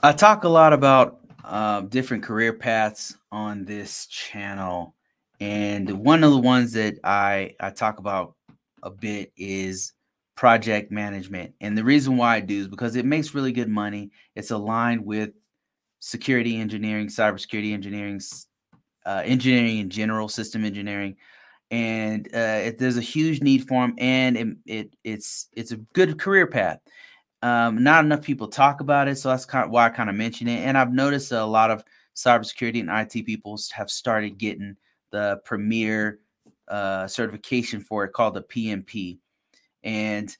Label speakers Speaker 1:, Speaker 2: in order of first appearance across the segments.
Speaker 1: I talk a lot about uh, different career paths on this channel, and one of the ones that I I talk about a bit is project management. And the reason why I do is because it makes really good money. It's aligned with security engineering, cybersecurity engineering, uh, engineering in general, system engineering, and uh, it, there's a huge need for them, and it, it it's it's a good career path. Um, not enough people talk about it, so that's kind of why I kind of mention it. And I've noticed a lot of cybersecurity and IT people have started getting the premier uh, certification for it called the PMP, and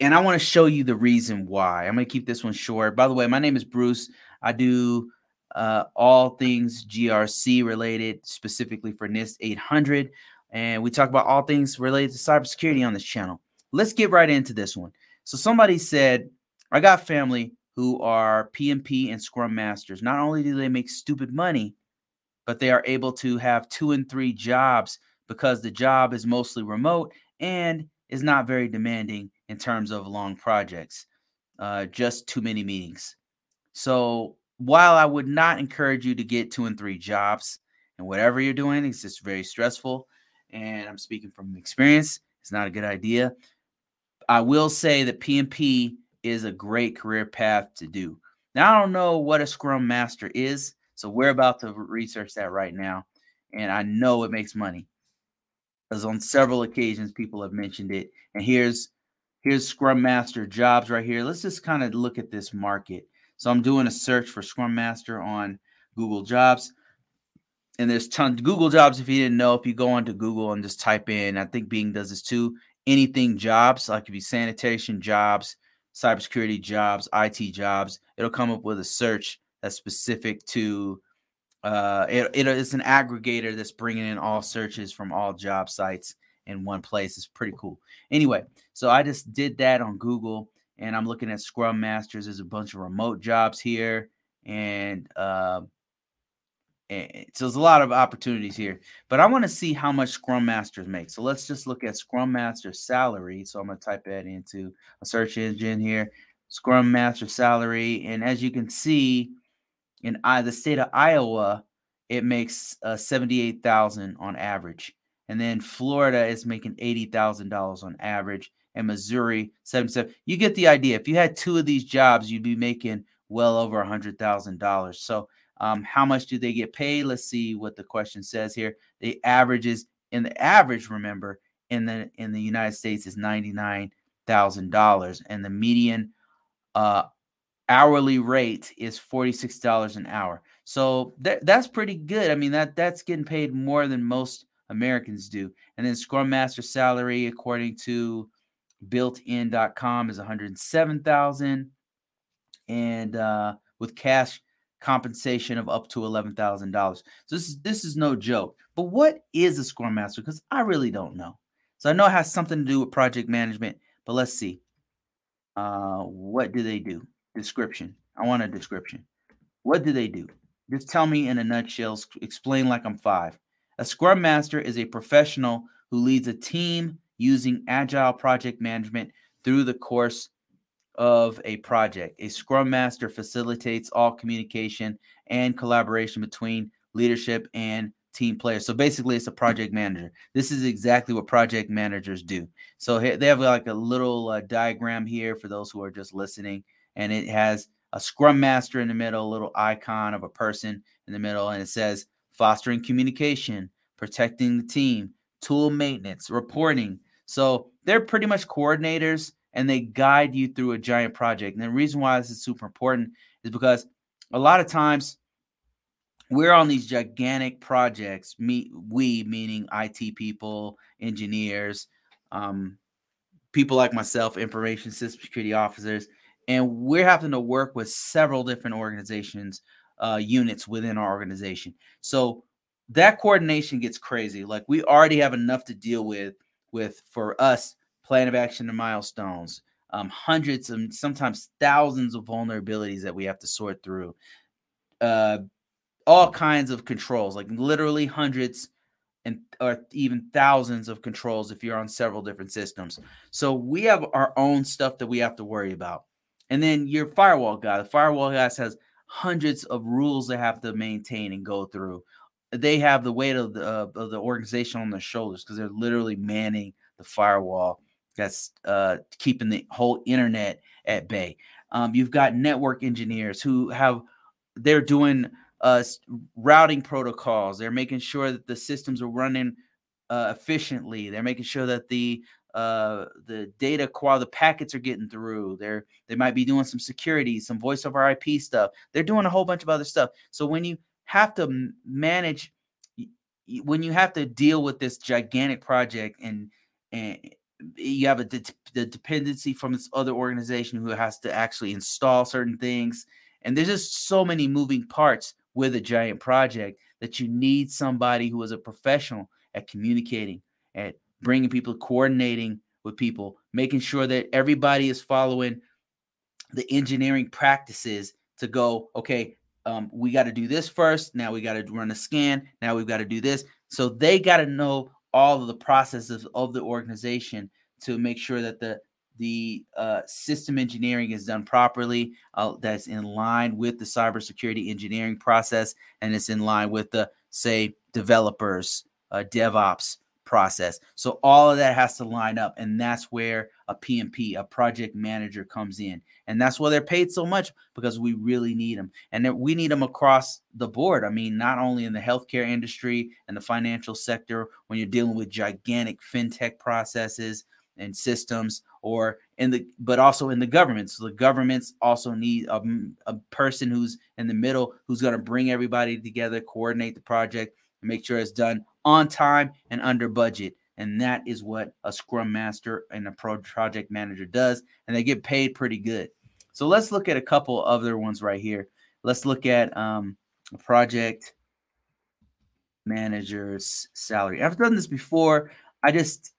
Speaker 1: and I want to show you the reason why. I'm going to keep this one short. By the way, my name is Bruce. I do uh, all things GRC related, specifically for NIST 800, and we talk about all things related to cybersecurity on this channel. Let's get right into this one. So somebody said, I got family who are PMP and Scrum Masters. Not only do they make stupid money, but they are able to have two and three jobs because the job is mostly remote and is not very demanding in terms of long projects. Uh, just too many meetings. So while I would not encourage you to get two and three jobs and whatever you're doing, it's just very stressful. And I'm speaking from experience. It's not a good idea. I will say that PMP is a great career path to do. Now, I don't know what a Scrum Master is, so we're about to research that right now. And I know it makes money because on several occasions people have mentioned it. And here's here's Scrum Master jobs right here. Let's just kind of look at this market. So I'm doing a search for Scrum Master on Google Jobs. And there's tons Google Jobs. If you didn't know, if you go onto Google and just type in, I think Bing does this too anything jobs, like if you sanitation jobs, cybersecurity jobs, IT jobs, it'll come up with a search that's specific to uh it, it, it's an aggregator that's bringing in all searches from all job sites in one place. It's pretty cool. Anyway so i just did that on google and i'm looking at scrum masters. There's a bunch of remote jobs here and uh, and so there's a lot of opportunities here, but I want to see how much Scrum Masters make. So let's just look at Scrum Master salary. So I'm going to type that into a search engine here, Scrum Master salary, and as you can see, in the state of Iowa, it makes uh, seventy-eight thousand on average, and then Florida is making eighty thousand dollars on average, and Missouri seventy-seven. You get the idea. If you had two of these jobs, you'd be making well over hundred thousand dollars. So um, how much do they get paid? Let's see what the question says here. The averages in the average, remember, in the in the United States is ninety nine thousand dollars, and the median uh, hourly rate is forty six dollars an hour. So that that's pretty good. I mean that that's getting paid more than most Americans do. And then Scrum Master salary, according to builtin.com, is one hundred seven thousand, and uh, with cash compensation of up to $11,000. So this is this is no joke. But what is a Scrum Master? Because I really don't know. So I know it has something to do with project management, but let's see. Uh, what do they do? Description. I want a description. What do they do? Just tell me in a nutshell. Explain like I'm five. A Scrum Master is a professional who leads a team using agile project management through the course of a project. A Scrum Master facilitates all communication and collaboration between leadership and team players. So basically, it's a project manager. This is exactly what project managers do. So they have like a little uh, diagram here for those who are just listening, and it has a Scrum Master in the middle, a little icon of a person in the middle, and it says fostering communication, protecting the team, tool maintenance, reporting. So they're pretty much coordinators and they guide you through a giant project. And the reason why this is super important is because a lot of times we're on these gigantic projects. Me, we meaning IT people, engineers, um, people like myself, information system security officers, and we're having to work with several different organizations, uh, units within our organization. So that coordination gets crazy. Like we already have enough to deal with with for us plan of action and milestones, um, hundreds and sometimes thousands of vulnerabilities that we have to sort through, uh, all kinds of controls, like literally hundreds and or even thousands of controls if you're on several different systems. So we have our own stuff that we have to worry about. and then your firewall guy. The firewall guy has hundreds of rules they have to maintain and go through. They have the weight of the of the organization on their shoulders because they're literally manning the firewall that's uh, keeping the whole internet at bay. Um, you've got network engineers who have they're doing uh, routing protocols. They're making sure that the systems are running uh, efficiently. They're making sure that the uh, the data quality, the packets are getting through. They're they might be doing some security, some voice over IP stuff. They're doing a whole bunch of other stuff. So when you have to manage, when you have to deal with this gigantic project and and you have a de- the dependency from this other organization who has to actually install certain things and there's just so many moving parts with a giant project that you need somebody who is a professional at communicating at bringing people coordinating with people making sure that everybody is following the engineering practices to go okay um, we got to do this first now we got to run a scan now we've got to do this. So they got to know all of the processes of the organization to make sure that the the uh, system engineering is done properly, uh, that's in line with the cybersecurity engineering process, and it's in line with the say developers, uh, DevOps process. So all of that has to line up, and that's where a PMP, a project manager, comes in, and that's why they're paid so much because we really need them, and we need them across the board. I mean, not only in the healthcare industry and the financial sector, when you're dealing with gigantic fintech processes and systems, or in the but also in the government. So the governments also need a, mm, a person who's in the middle who's going to bring everybody together, coordinate the project, and make sure it's done on time and under budget. And that is what a scrum master and a pro project manager does. And they get paid pretty good. So let's look at a couple other ones right here. Let's look at um, a project manager's salary. I've done this before. I just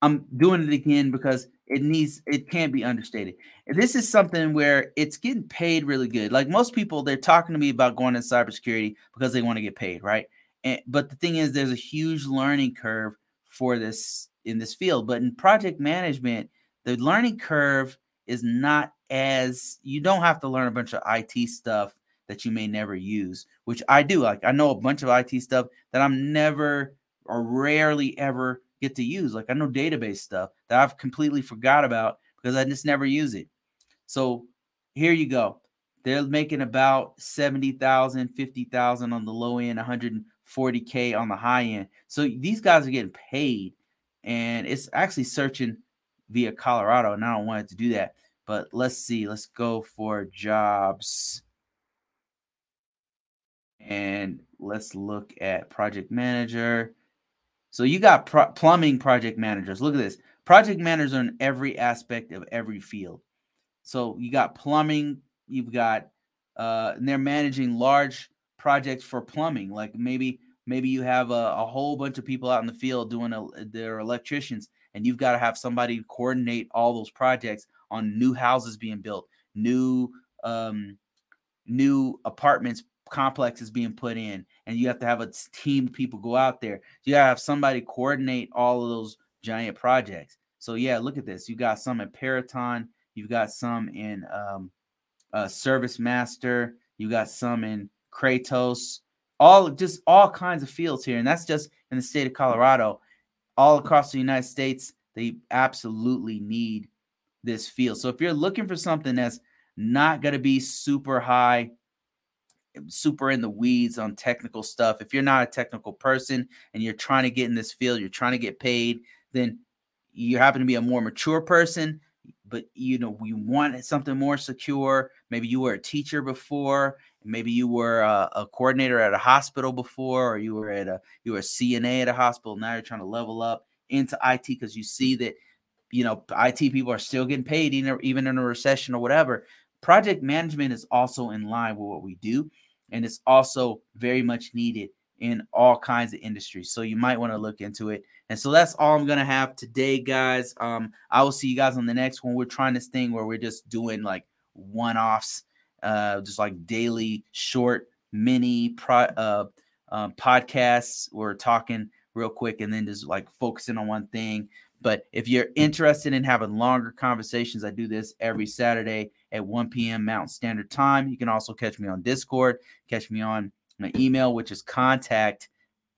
Speaker 1: I'm doing it again because it needs it can't be understated. This is something where it's getting paid really good. Like most people, they're talking to me about going in cybersecurity because they want to get paid, right? And, but the thing is, there's a huge learning curve for this in this field. But in project management, the learning curve is not as you don't have to learn a bunch of IT stuff that you may never use, which I do. Like I know a bunch of IT stuff that I'm never or rarely ever get to use. Like I know database stuff that I've completely forgot about because I just never use it. So here you go. They're making about 70,000, 50,000 on the low end, 100 40K on the high end. So these guys are getting paid, and it's actually searching via Colorado, and I don't want it to do that. But let's see. Let's go for jobs. And let's look at project manager. So you got pro- plumbing project managers. Look at this. Project managers are in every aspect of every field. So you got plumbing, you've got uh, and they're managing large projects for plumbing. Like maybe maybe you have a, a whole bunch of people out in the field doing a, their electricians, and you've got to have somebody coordinate all those projects on new houses being built, new um, new apartments complexes being put in, and you have to have a team of people go out there. You gotta have somebody coordinate all of those giant projects. So yeah, look at this. You got some in Peraton, you've got some in um, uh, Service Master, you got some in Kratos, all just all kinds of fields here, and that's just in the state of Colorado. All across the United States, they absolutely need this field. So if you're looking for something that's not going to be super high, super in the weeds on technical stuff, if you're not a technical person and you're trying to get in this field, you're trying to get paid, then you happen to be a more mature person, but you know we want something more secure. Maybe you were a teacher before, maybe you were a, a, coordinator at a hospital before, or you were at a you were a CNA at a hospital. Now you're trying to level up into IT because you see that you know IT people are still getting paid even in a recession or whatever. Project management is also in line with what we do, and it's also very much needed in all kinds of industries. So you might want to look into it. And so that's all I'm gonna have today, guys. Um, I will see you guys on the next one. We're trying this thing where we're just doing like one-offs, uh, just like daily short mini pro uh, uh podcasts. We're talking real quick and then just like focusing on one thing. But if you're interested in having longer conversations, I do this every Saturday at 1 p.m. Mountain Standard Time. You can also catch me on Discord, catch me on my email, which is contact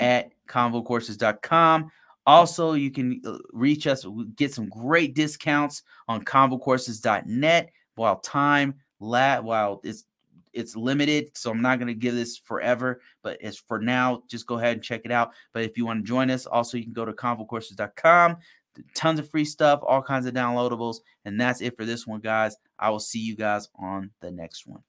Speaker 1: at convocourses.com. Also, you can uh, reach us, get some great discounts on convocourses.net while time la while it's it's limited, so I'm not going to give this forever, but it's for now. Just go ahead and check it out. But if you want to join us, also you can go to convocourses.com. Tons of free stuff, all kinds of downloadables, and that's it for this one, guys. I will see you guys on the next one.